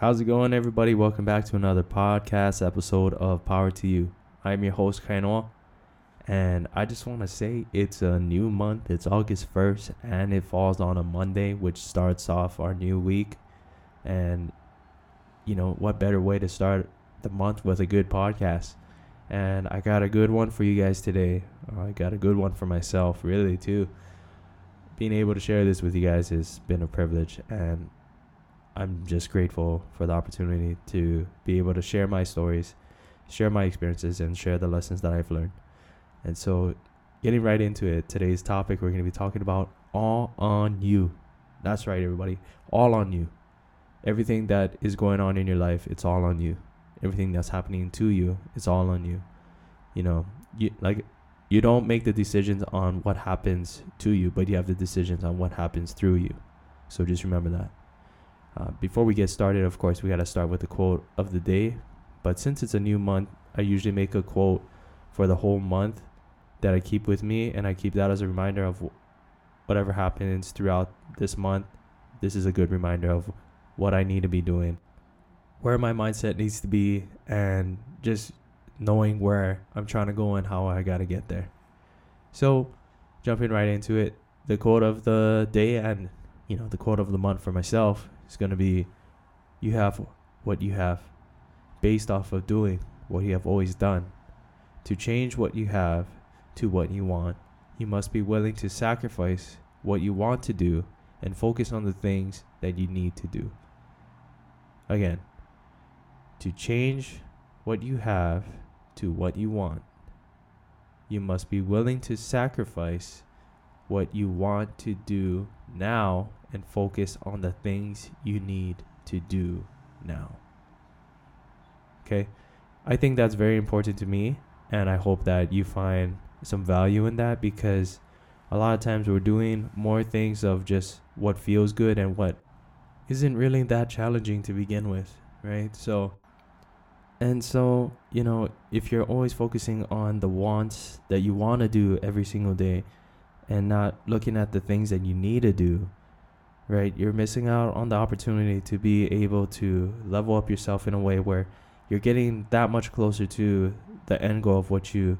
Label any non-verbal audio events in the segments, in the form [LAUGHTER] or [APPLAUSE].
How's it going, everybody? Welcome back to another podcast episode of Power to You. I'm your host, Kainoa, and I just want to say it's a new month. It's August 1st, and it falls on a Monday, which starts off our new week. And, you know, what better way to start the month with a good podcast? And I got a good one for you guys today. Uh, I got a good one for myself, really, too. Being able to share this with you guys has been a privilege, and I'm just grateful for the opportunity to be able to share my stories, share my experiences, and share the lessons that I've learned. And so, getting right into it, today's topic we're going to be talking about all on you. That's right, everybody. All on you. Everything that is going on in your life, it's all on you. Everything that's happening to you, it's all on you. You know, you like you don't make the decisions on what happens to you, but you have the decisions on what happens through you. So just remember that. Uh, before we get started, of course, we got to start with the quote of the day. But since it's a new month, I usually make a quote for the whole month that I keep with me, and I keep that as a reminder of whatever happens throughout this month. This is a good reminder of what I need to be doing, where my mindset needs to be, and just knowing where I'm trying to go and how I got to get there. So, jumping right into it, the quote of the day and you know the quote of the month for myself is going to be you have what you have based off of doing what you have always done. To change what you have to what you want, you must be willing to sacrifice what you want to do and focus on the things that you need to do. Again, to change what you have to what you want, you must be willing to sacrifice what you want to do now and focus on the things you need to do now. Okay? I think that's very important to me, and I hope that you find some value in that because a lot of times we're doing more things of just what feels good and what isn't really that challenging to begin with, right? So, and so, you know, if you're always focusing on the wants that you want to do every single day and not looking at the things that you need to do, right? You're missing out on the opportunity to be able to level up yourself in a way where you're getting that much closer to the end goal of what you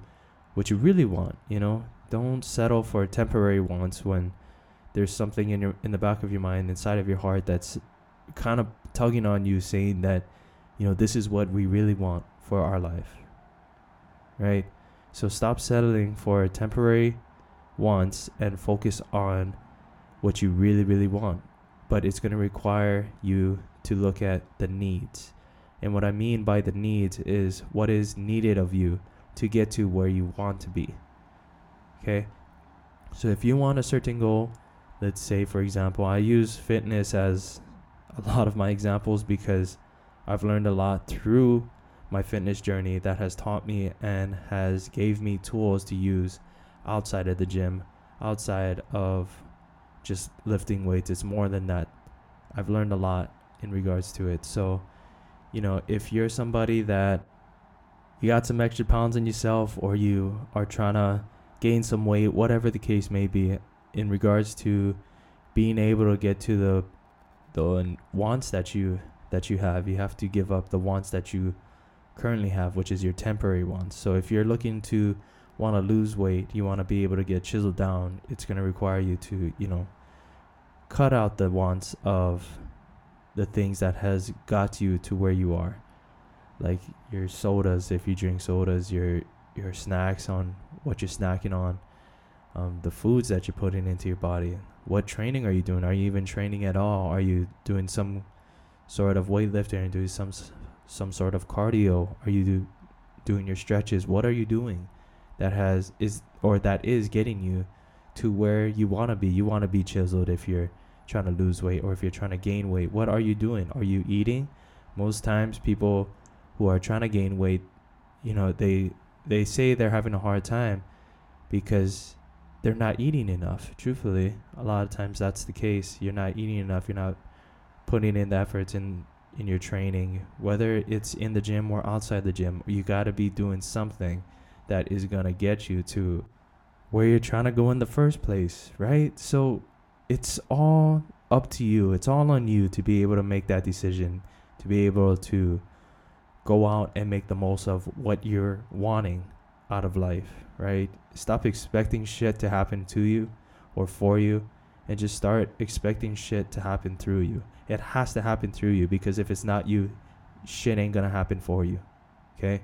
what you really want, you know? Don't settle for temporary wants when there's something in your in the back of your mind, inside of your heart that's kind of tugging on you saying that, you know, this is what we really want for our life. Right? So stop settling for temporary wants and focus on what you really, really want. But it's going to require you to look at the needs. And what I mean by the needs is what is needed of you to get to where you want to be. Okay? So if you want a certain goal, let's say, for example, I use fitness as a lot of my examples because I've learned a lot through my fitness journey that has taught me and has gave me tools to use outside of the gym, outside of just lifting weights. It's more than that. I've learned a lot in regards to it. So, you know, if you're somebody that you got some extra pounds in yourself or you are trying to gain some weight, whatever the case may be, in regards to being able to get to the the wants that you that you have, you have to give up the wants that you currently have, which is your temporary wants. So if you're looking to want to lose weight, you want to be able to get chiseled down, it's going to require you to, you know, cut out the wants of the things that has got you to where you are. Like your sodas, if you drink sodas, your your snacks on what you're snacking on, um, the foods that you're putting into your body. What training are you doing? Are you even training at all? Are you doing some sort of weightlifting and doing some some sort of cardio? Are you do, doing your stretches? What are you doing that has is or that is getting you to where you want to be? You want to be chiseled if you're trying to lose weight or if you're trying to gain weight, what are you doing? Are you eating? Most times people who are trying to gain weight, you know, they they say they're having a hard time because they're not eating enough. Truthfully, a lot of times that's the case. You're not eating enough. You're not putting in the efforts in in your training, whether it's in the gym or outside the gym. You got to be doing something that is going to get you to where you're trying to go in the first place, right? So it's all up to you. It's all on you to be able to make that decision to be able to go out and make the most of what you're wanting out of life, right? Stop expecting shit to happen to you or for you and just start expecting shit to happen through you. It has to happen through you because if it's not you, shit ain't gonna happen for you. Okay?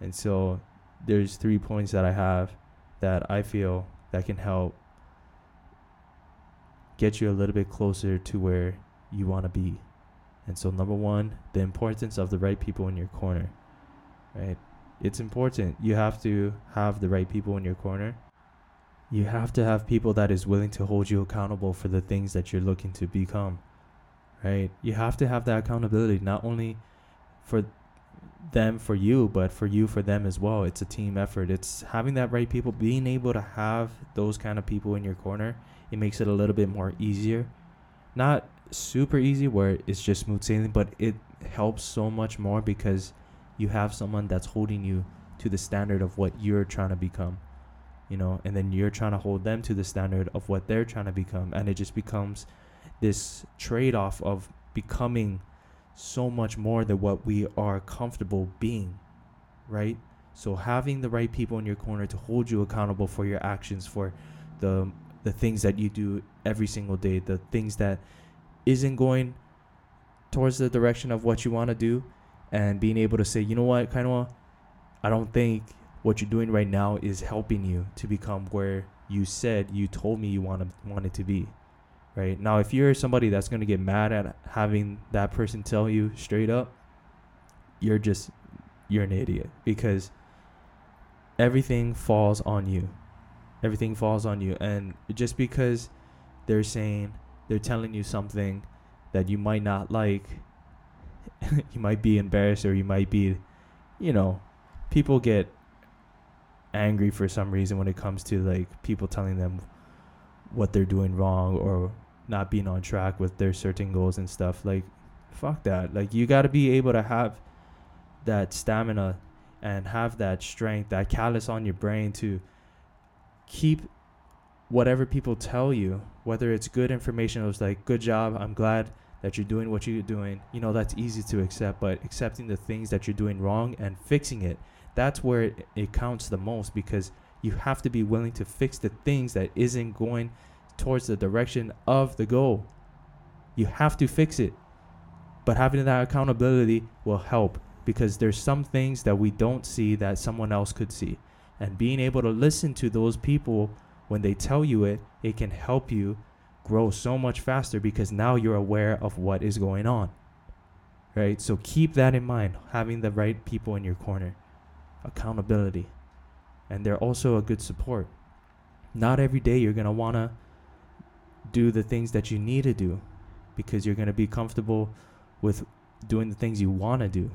And so there's three points that I have that I feel that can help get you a little bit closer to where you want to be. And so number 1, the importance of the right people in your corner. Right? It's important. You have to have the right people in your corner. You have to have people that is willing to hold you accountable for the things that you're looking to become. Right? You have to have that accountability not only for them for you, but for you for them as well. It's a team effort. It's having that right people, being able to have those kind of people in your corner. It makes it a little bit more easier. Not super easy where it's just smooth sailing, but it helps so much more because you have someone that's holding you to the standard of what you're trying to become. You know, and then you're trying to hold them to the standard of what they're trying to become. And it just becomes this trade off of becoming so much more than what we are comfortable being, right? So having the right people in your corner to hold you accountable for your actions, for the the things that you do every single day, the things that isn't going towards the direction of what you want to do, and being able to say, you know what, kind of, I don't think what you're doing right now is helping you to become where you said you told me you want wanted to be right? Now, if you're somebody that's going to get mad at having that person tell you straight up, you're just you're an idiot because everything falls on you. Everything falls on you and just because they're saying they're telling you something that you might not like, [LAUGHS] you might be embarrassed or you might be, you know, people get angry for some reason when it comes to like people telling them what they're doing wrong or not being on track with their certain goals and stuff. Like, fuck that. Like, you got to be able to have that stamina and have that strength, that callus on your brain to keep whatever people tell you, whether it's good information, it was like, good job, I'm glad that you're doing what you're doing. You know, that's easy to accept, but accepting the things that you're doing wrong and fixing it, that's where it, it counts the most because you have to be willing to fix the things that isn't going towards the direction of the goal. You have to fix it. But having that accountability will help because there's some things that we don't see that someone else could see. And being able to listen to those people when they tell you it, it can help you grow so much faster because now you're aware of what is going on. Right? So keep that in mind, having the right people in your corner. Accountability. And they're also a good support. Not every day you're going to want to do the things that you need to do because you're going to be comfortable with doing the things you want to do.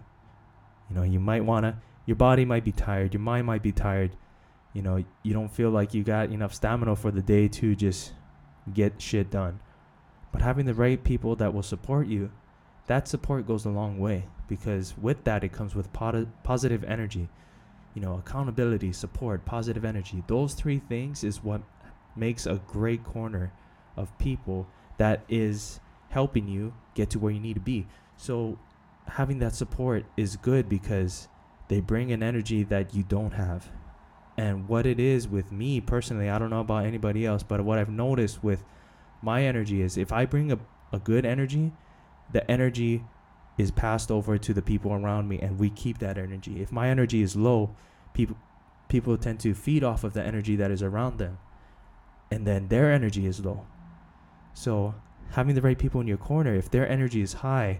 You know, you might want to, your body might be tired, your mind might be tired. You know, you don't feel like you got enough stamina for the day to just get shit done. But having the right people that will support you, that support goes a long way because with that, it comes with positive energy. You know, accountability, support, positive energy. Those three things is what makes a great corner of people that is helping you get to where you need to be. So having that support is good because they bring an energy that you don't have. And what it is with me personally, I don't know about anybody else, but what I've noticed with my energy is if I bring a, a good energy, the energy is passed over to the people around me and we keep that energy. If my energy is low, people people tend to feed off of the energy that is around them. And then their energy is low. So having the right people in your corner, if their energy is high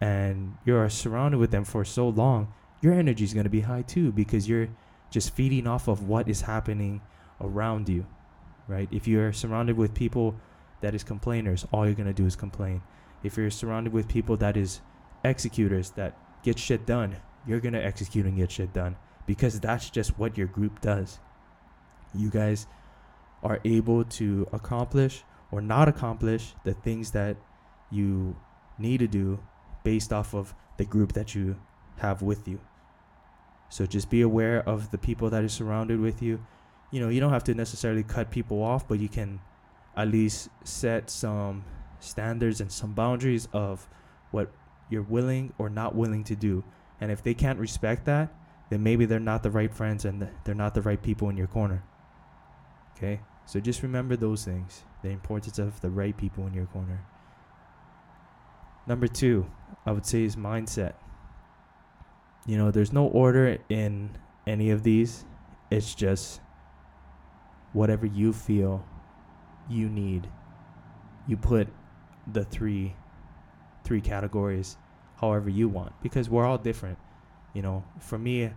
and you're surrounded with them for so long, your energy is going to be high too because you're just feeding off of what is happening around you, right? If you're surrounded with people that is complainers, all you're going to do is complain. If you're surrounded with people that is executors that get shit done, you're going to execute and get shit done because that's just what your group does. You guys are able to accomplish or not accomplish the things that you need to do based off of the group that you have with you. So just be aware of the people that are surrounded with you. You know, you don't have to necessarily cut people off, but you can at least set some standards and some boundaries of what you're willing or not willing to do. And if they can't respect that, then maybe they're not the right friends and they're not the right people in your corner. Okay? So just remember those things the importance of the right people in your corner. Number two, I would say is mindset. You know, there's no order in any of these, it's just whatever you feel you need. You put the three three categories however you want because we're all different. You know, for me,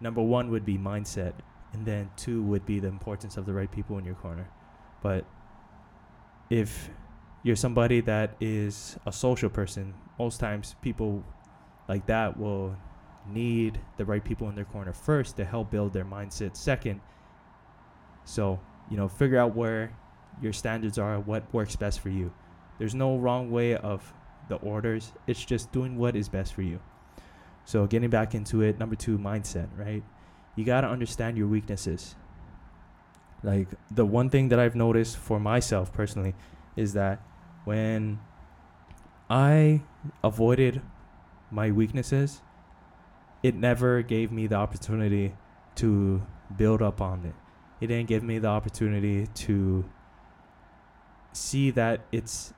number 1 would be mindset and then 2 would be the importance of the right people in your corner. But if you're somebody that is a social person, most times people like that will need the right people in their corner first to help build their mindset second. So, you know, figure out where your standards are, what works best for you. There's no wrong way of the orders, it's just doing what is best for you. So, getting back into it, number two, mindset, right? You got to understand your weaknesses. Like, the one thing that I've noticed for myself personally is that when I avoided my weaknesses, it never gave me the opportunity to build up on it. It didn't give me the opportunity to see that it's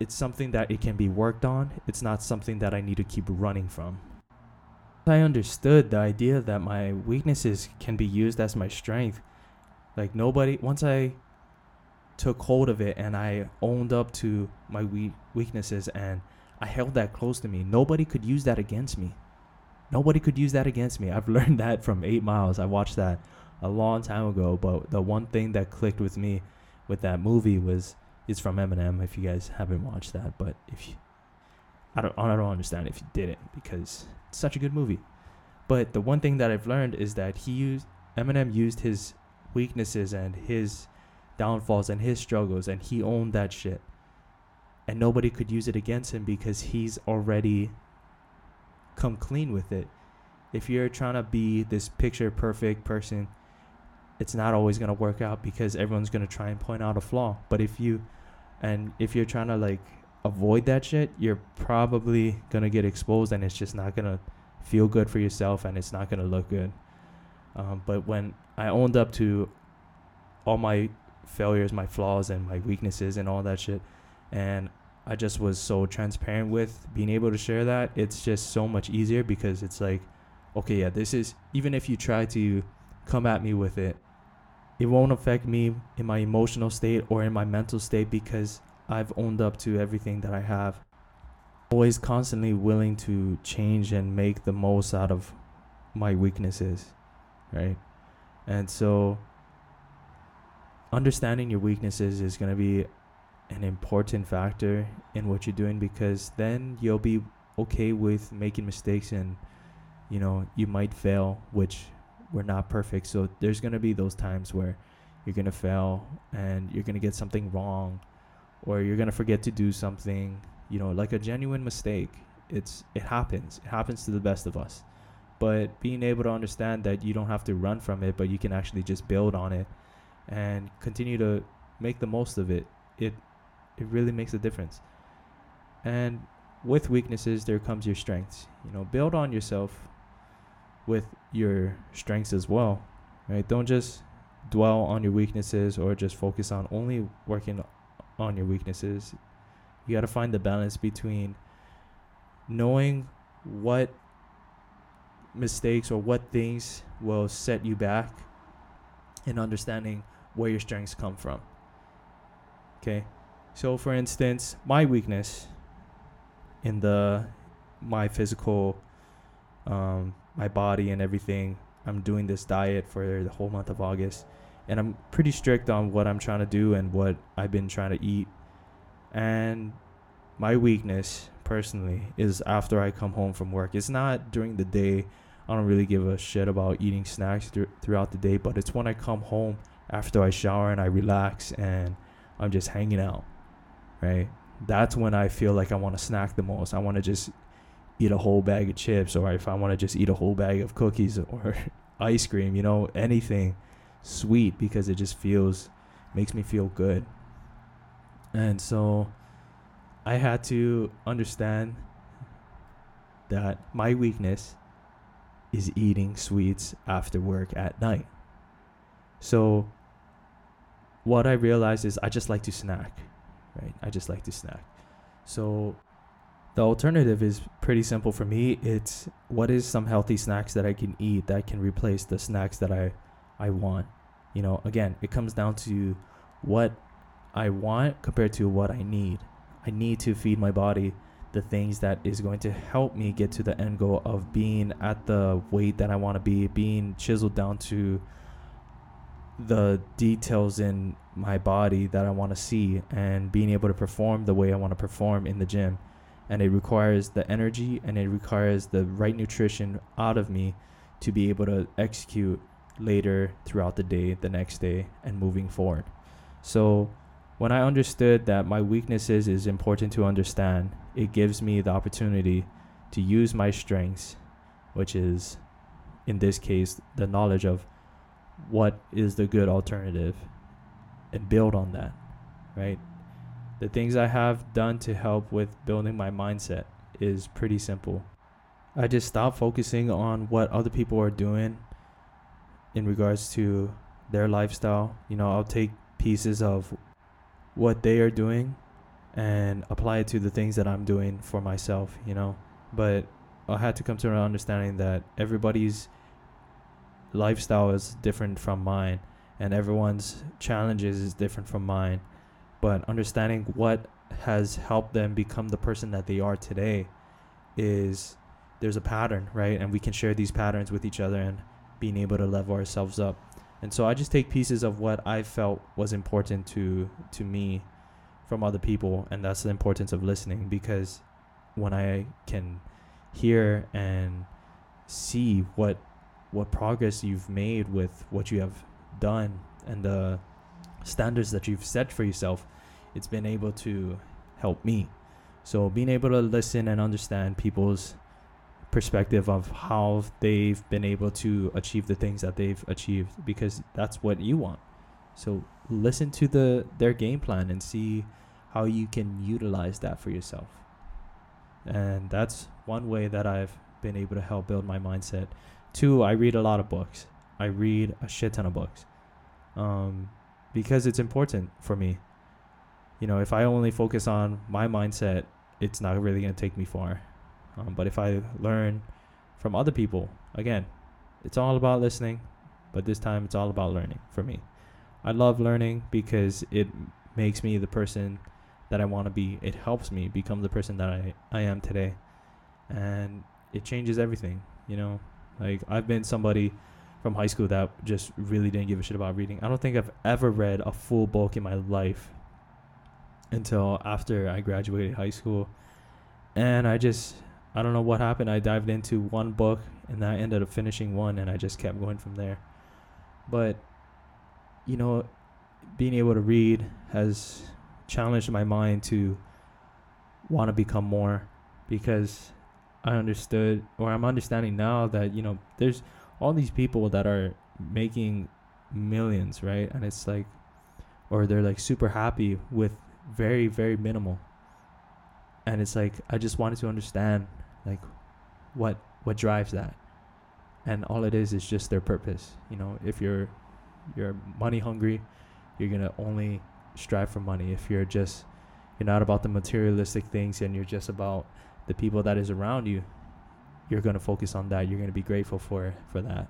it's something that it can be worked on. It's not something that I need to keep running from. I understood the idea that my weaknesses can be used as my strength. Like nobody once I took hold of it and I owned up to my we- weaknesses and I held that close to me. Nobody could use that against me. Nobody could use that against me. [LAUGHS] I've learned that from 8 Miles. I watched that a long time ago, but the one thing that clicked with me with that movie was it's from Eminem if you guys haven't watched that, but if you I don't I don't understand if you didn't because such a good movie. But the one thing that I've learned is that he used Eminem used his weaknesses and his downfalls and his struggles and he owned that shit. And nobody could use it against him because he's already come clean with it. If you're trying to be this picture perfect person, it's not always going to work out because everyone's going to try and point out a flaw. But if you and if you're trying to like avoid that shit, you're probably to get exposed and it's just not to feel good for yourself and it's not to look good. Um, but when I owned up to all my failures, my flaws, and my weaknesses, and all that shit. And I just was so transparent with being able to share that. It's just so much easier because it's like, okay, yeah, this is, even if you try to come at me with it, it won't affect me in my emotional state or in my mental state because I've owned up to everything that I have. Always constantly willing to change and make the most out of my weaknesses, right? And so understanding your weaknesses is going to be an important factor in what you're doing because then you'll be okay with making mistakes and you know you might fail which we're not perfect so there's going to be those times where you're going to fail and you're going to get something wrong or you're to forget to do something you know like a genuine mistake it's it happens it happens to the best of us but being able to understand that you don't have to run from it but you can actually just build on it and continue to make the most of it, it it really makes a difference. And with weaknesses there comes your strengths. You know, build on yourself with your strengths as well. Right? Don't just dwell on your weaknesses or just focus on only working on your weaknesses. You got to find the balance between knowing what mistakes or what things will set you back and understanding where your strengths come from. Okay? So for instance, my weakness in the my physical um my body and everything, I'm doing this diet for the whole month of August and I'm pretty strict on what I'm trying to do and what I've been trying to eat. And my weakness personally is after I come home from work. It's not during the day. I don't really give a shit about eating snacks th- throughout the day, but it's when I come home after I shower and I relax and I'm just hanging out, right? That's when I feel like I want to snack the most. I want to just eat a whole bag of chips, or if I want to just eat a whole bag of cookies or [LAUGHS] ice cream, you know, anything sweet because it just feels, makes me feel good. And so I had to understand that my weakness is eating sweets after work at night. So what I realized is I just like to snack, right? I just like to snack. So the alternative is pretty simple for me. It's what is some healthy snacks that I can eat that can replace the snacks that I I want. You know, again, it comes down to what I want compared to what I need. I need to feed my body the things that is going to help me get to the end goal of being at the weight that I want to be, being chiseled down to the details in my body that I want to see, and being able to perform the way I want to perform in the gym. And it requires the energy and it requires the right nutrition out of me to be able to execute later throughout the day, the next day, and moving forward. So, when I understood that my weaknesses is important to understand, it gives me the opportunity to use my strengths, which is in this case the knowledge of what is the good alternative and build on that, right? The things I have done to help with building my mindset is pretty simple. I just stop focusing on what other people are doing in regards to their lifestyle. You know, I'll take pieces of what they are doing and apply it to the things that I'm doing for myself, you know. But I had to come to an understanding that everybody's lifestyle is different from mine and everyone's challenges is different from mine. But understanding what has helped them become the person that they are today is there's a pattern, right? And we can share these patterns with each other and being able to level ourselves up. And so I just take pieces of what I felt was important to to me from other people and that's the importance of listening because when I can hear and see what what progress you've made with what you have done and the standards that you've set for yourself, it's been able to help me. So being able to listen and understand people's perspective of how they've been able to achieve the things that they've achieved because that's what you want. So listen to the their game plan and see how you can utilize that for yourself. And that's one way that I've been able to help build my mindset. Two, I read a lot of books. I read a shit ton of books. Um, because it's important for me. You know, if I only focus on my mindset, it's not really going to take me far. Um, but if I learn from other people, again, it's all about listening, but this time it's all about learning for me. I love learning because it makes me the person that I want to be. It helps me become the person that I, I am today. And it changes everything, you know? Like, I've been somebody from high school that just really didn't give a shit about reading. I don't think I've ever read a full book in my life until after I graduated high school. And I just I don't know what happened. I dived into one book and I ended up finishing one and I just kept going from there. But you know, being able to read has challenged my mind to want to become more because I understood or I'm understanding now that, you know, there's all these people that are making millions, right? And it's like or they're like super happy with very very minimal and it's like I just wanted to understand like what what drives that? And all it is is just their purpose. You know if you're you're money hungry you're gonna only strive for money. If you're just you're not about the materialistic things and you're just about the people that is around you you're gonna focus on that. You're gonna be grateful for for that.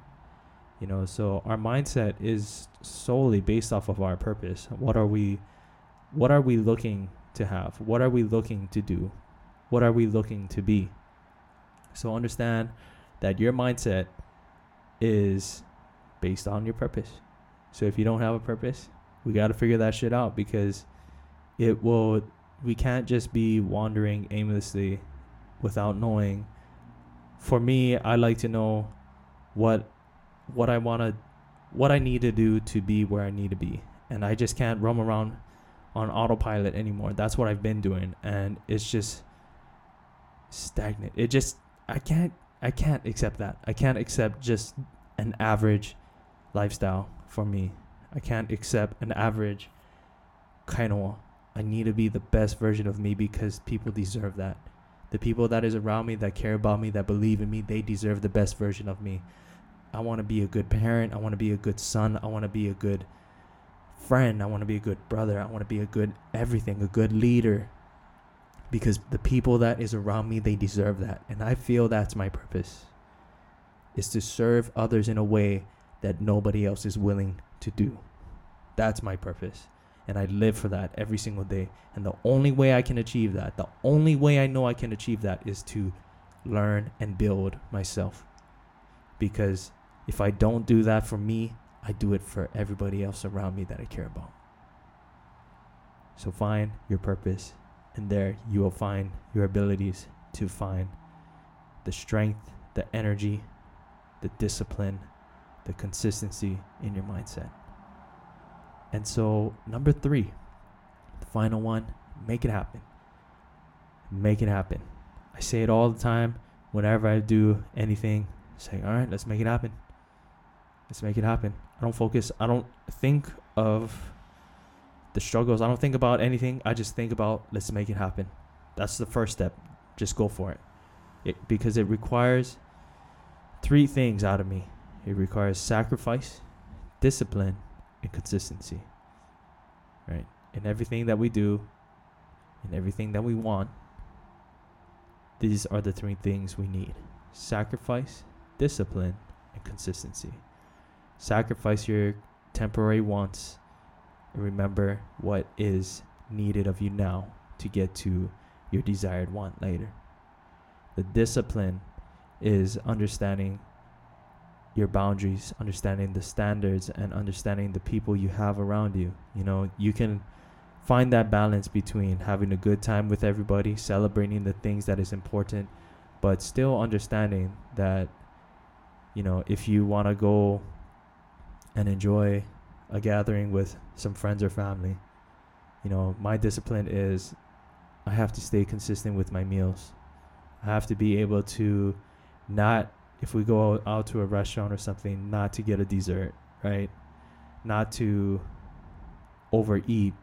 You know so our mindset is solely based off of our purpose. What are we what are we looking to have? What are we looking to do? What are we looking to be so understand that your mindset is based on your purpose. So if you don't have a purpose, we got to figure that shit out because it will we can't just be wandering aimlessly without knowing for me I like to know what what I want to what I need to do to be where I need to be and I just can't roam around on autopilot anymore. That's what I've been doing and it's just stagnant. It just I can't I can't accept that. I can't accept just an average lifestyle for me. I can't accept an average kind of I need to be the best version of me because people deserve that. The people that is around me that care about me, that believe in me, they deserve the best version of me. I want to be a good parent. I want to be a good son. I want to be a good friend. I want to be a good brother. I want to be a good everything, a good leader. Because the people that is around me, they deserve that. And I feel that's my purpose. Is to serve others in a way that nobody else is willing to do. That's my purpose. And I live for that every single day. And the only way I can achieve that, the only way I know I can achieve that is to learn and build myself. Because if I don't do that for me, I do it for everybody else around me that I care about. So find your purpose, and there you will find your abilities to find the strength, the energy, the discipline, the consistency in your mindset. And so, number three, the final one, make it happen. Make it happen. I say it all the time whenever I do anything. Say, all right, let's make it happen. Let's make it happen. I don't focus, I don't think of the struggles. I don't think about anything. I just think about let's make it happen. That's the first step. Just go for it. it because it requires three things out of me it requires sacrifice, discipline, and consistency. Right? In everything that we do, in everything that we want, these are the three things we need sacrifice, discipline, and consistency. Sacrifice your temporary wants and remember what is needed of you now to get to your desired want later. The discipline is understanding your boundaries, understanding the standards, and understanding the people you have around you. You know, you can find that balance between having a good time with everybody, celebrating the things that is important, but still understanding that, you know, if you want to go and enjoy a gathering with some friends or family, you know, my discipline is I have to stay consistent with my meals. I have to be able to not if we go out to a restaurant or something, not to get a dessert, right? Not to overeat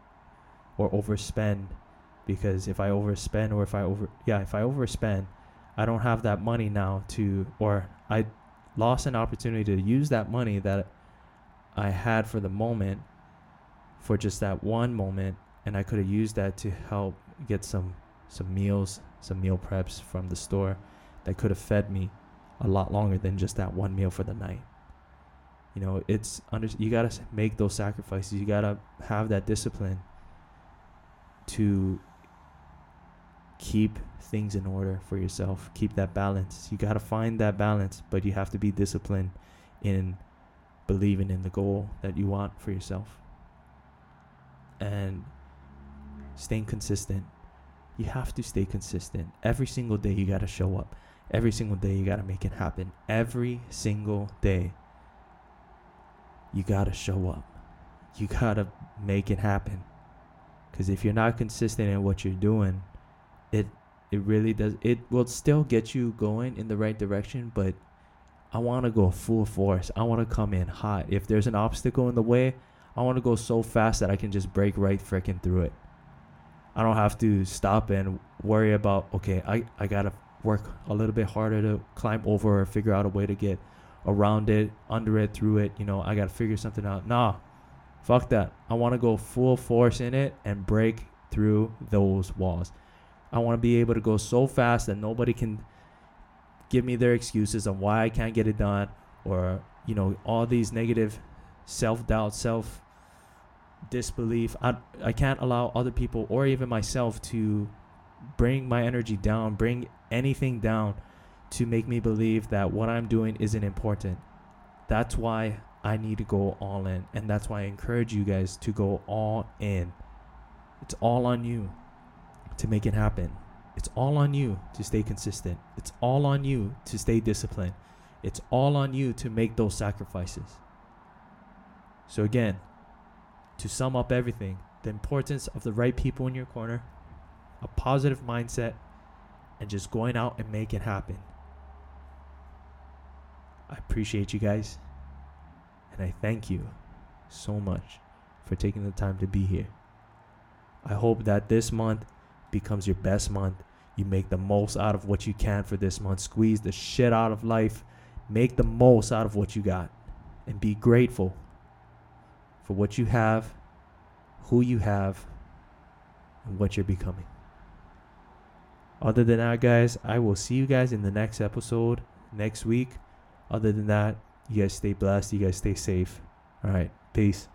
or overspend because if I overspend or if I over yeah, if I overspend, I don't have that money now to or I lost an opportunity to use that money that I had for the moment for just that one moment and I could have used that to help get some some meals, some meal preps from the store that could have fed me a lot longer than just that one meal for the night. You know, it's under you got to make those sacrifices. You got to have that discipline to keep things in order for yourself. Keep that balance. You got to find that balance, but you have to be disciplined in believing in the goal that you want for yourself. And staying consistent. You have to stay consistent. Every single day you got to show up. Every single day, you got to make it happen. Every single day, you got to show up. You got to make it happen. Because if you're not consistent in what you're doing, it it really does. It will still get you going in the right direction, but I want to go full force. I want to come in hot. If there's an obstacle in the way, I want to go so fast that I can just break right freaking through it. I don't have to stop and worry about okay, I, I gotta work a little bit harder to climb over or figure out a way to get around it, under it, through it. You know, I got to figure something out. Nah, fuck that. I want to go full force in it and break through those walls. I want to be able to go so fast that nobody can give me their excuses on why I can't get it done or, you know, all these negative self doubt, self disbelief. I, I can't allow other people or even myself to bring my energy down, bring anything down to make me believe that what I'm doing isn't important. That's why I need to go all in. And that's why I encourage you guys to go all in. It's all on you to make it happen. It's all on you to stay consistent. It's all on you to stay disciplined. It's all on you to make those sacrifices. So, again, to sum up everything, the importance of the right people in your corner, a positive mindset, and just going out and make it happen. I appreciate you guys. And I thank you so much for taking the time to be here. I hope that this month becomes your best month. You make the most out of what you can for this month. Squeeze the shit out of life. Make the most out of what you got. And be grateful for what you have, who you have, and what you're becoming. Other than that, guys, I will see you guys in the next episode next week. Other than that, you guys stay blessed. You guys stay safe. All right. Peace.